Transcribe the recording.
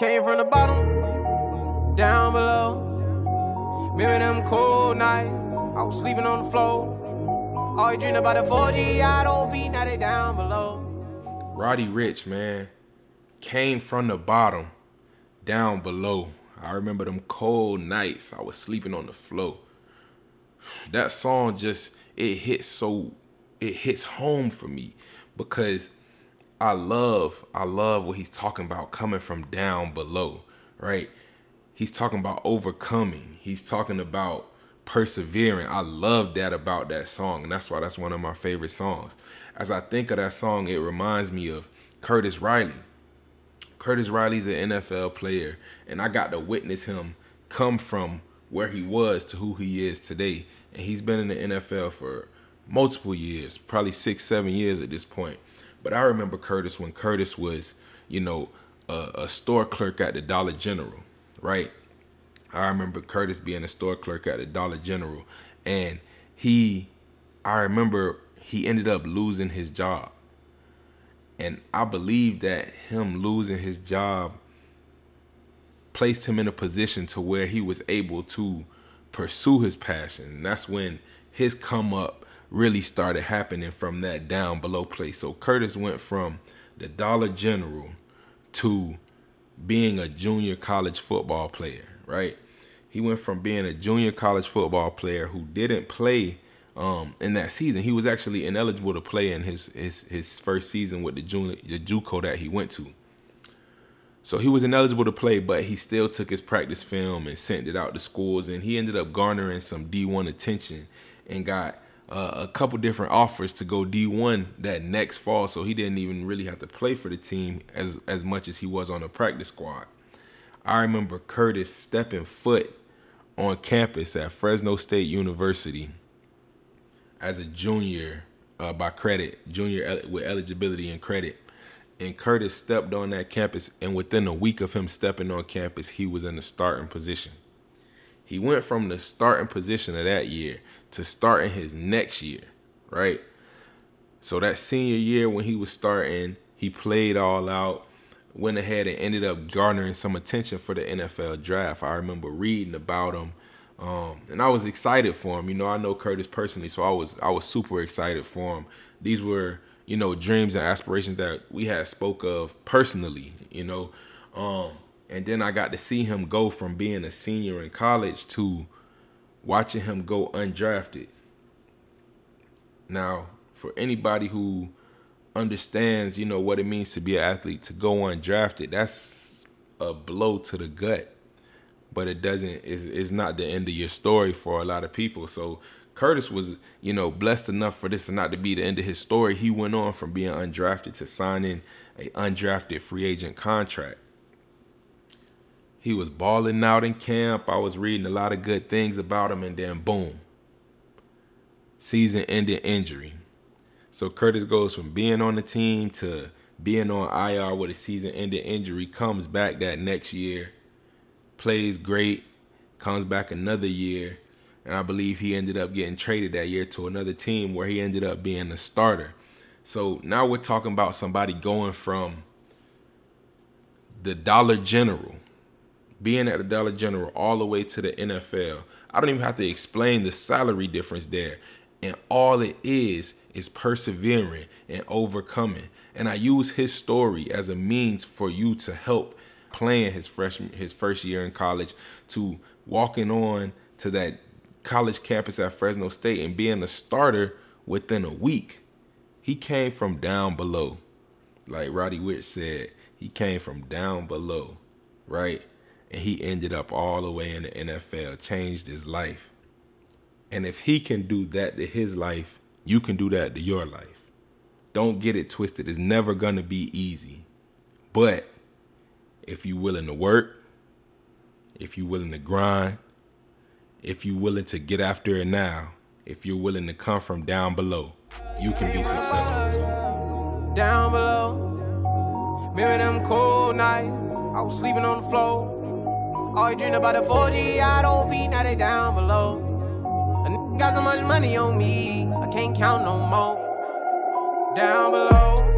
Came from the bottom, down below. Remember them cold nights, I was sleeping on the floor. All you dream about the 4G, I don't feet, now they down below. Roddy Ricch, man, came from the bottom, down below. I remember them cold nights. I was sleeping on the floor. That song just it hits so it hits home for me because I love I love what he's talking about coming from down below, right? He's talking about overcoming. He's talking about persevering. I love that about that song, and that's why that's one of my favorite songs. As I think of that song, it reminds me of Curtis Riley. Curtis Riley's an NFL player, and I got to witness him come from where he was to who he is today. And he's been in the NFL for multiple years, probably six, seven years at this point. But I remember Curtis when Curtis was, you know, a, a store clerk at the Dollar General, right? I remember Curtis being a store clerk at the Dollar General, and he, I remember he ended up losing his job and I believe that him losing his job placed him in a position to where he was able to pursue his passion. And that's when his come up really started happening from that down below place. So Curtis went from the Dollar General to being a junior college football player, right? He went from being a junior college football player who didn't play um, in that season. He was actually ineligible to play in his his, his first season with the junior the JUCO that he went to. So he was ineligible to play, but he still took his practice film and sent it out to schools, and he ended up garnering some D1 attention and got uh, a couple different offers to go D1 that next fall. So he didn't even really have to play for the team as as much as he was on the practice squad. I remember Curtis stepping foot on campus at Fresno State University as a junior uh, by credit, junior with eligibility and credit. And Curtis stepped on that campus, and within a week of him stepping on campus, he was in the starting position. He went from the starting position of that year to starting his next year, right? So that senior year when he was starting, he played all out, went ahead and ended up garnering some attention for the NFL draft. I remember reading about him um, and I was excited for him. You know, I know Curtis personally, so I was I was super excited for him. These were you know dreams and aspirations that we had spoke of personally. You know, um, and then I got to see him go from being a senior in college to watching him go undrafted. Now, for anybody who understands, you know, what it means to be an athlete to go undrafted, that's a blow to the gut but it doesn't is is not the end of your story for a lot of people. So Curtis was, you know, blessed enough for this not to be the end of his story. He went on from being undrafted to signing a undrafted free agent contract. He was balling out in camp. I was reading a lot of good things about him, and then boom, season ending injury. So Curtis goes from being on the team to being on IR with a season ending injury, comes back that next year plays great, comes back another year, and I believe he ended up getting traded that year to another team where he ended up being a starter. So now we're talking about somebody going from the Dollar General, being at the Dollar General, all the way to the NFL. I don't even have to explain the salary difference there. And all it is is persevering and overcoming. And I use his story as a means for you to help playing his freshman his first year in college to walking on to that college campus at Fresno State and being a starter within a week. He came from down below. Like Roddy Ricch said, he came from down below, right? And he ended up all the way in the NFL, changed his life. And if he can do that to his life, you can do that to your life. Don't get it twisted. It's never going to be easy. But if you're willing to work, if you're willing to grind, if you're willing to get after it now, if you're willing to come from down below, you can be successful too. Down below, remember them cold nights, I was sleeping on the floor. All you dream about the 4G, I don't feed, now they down below. A got so much money on me, I can't count no more. Down below.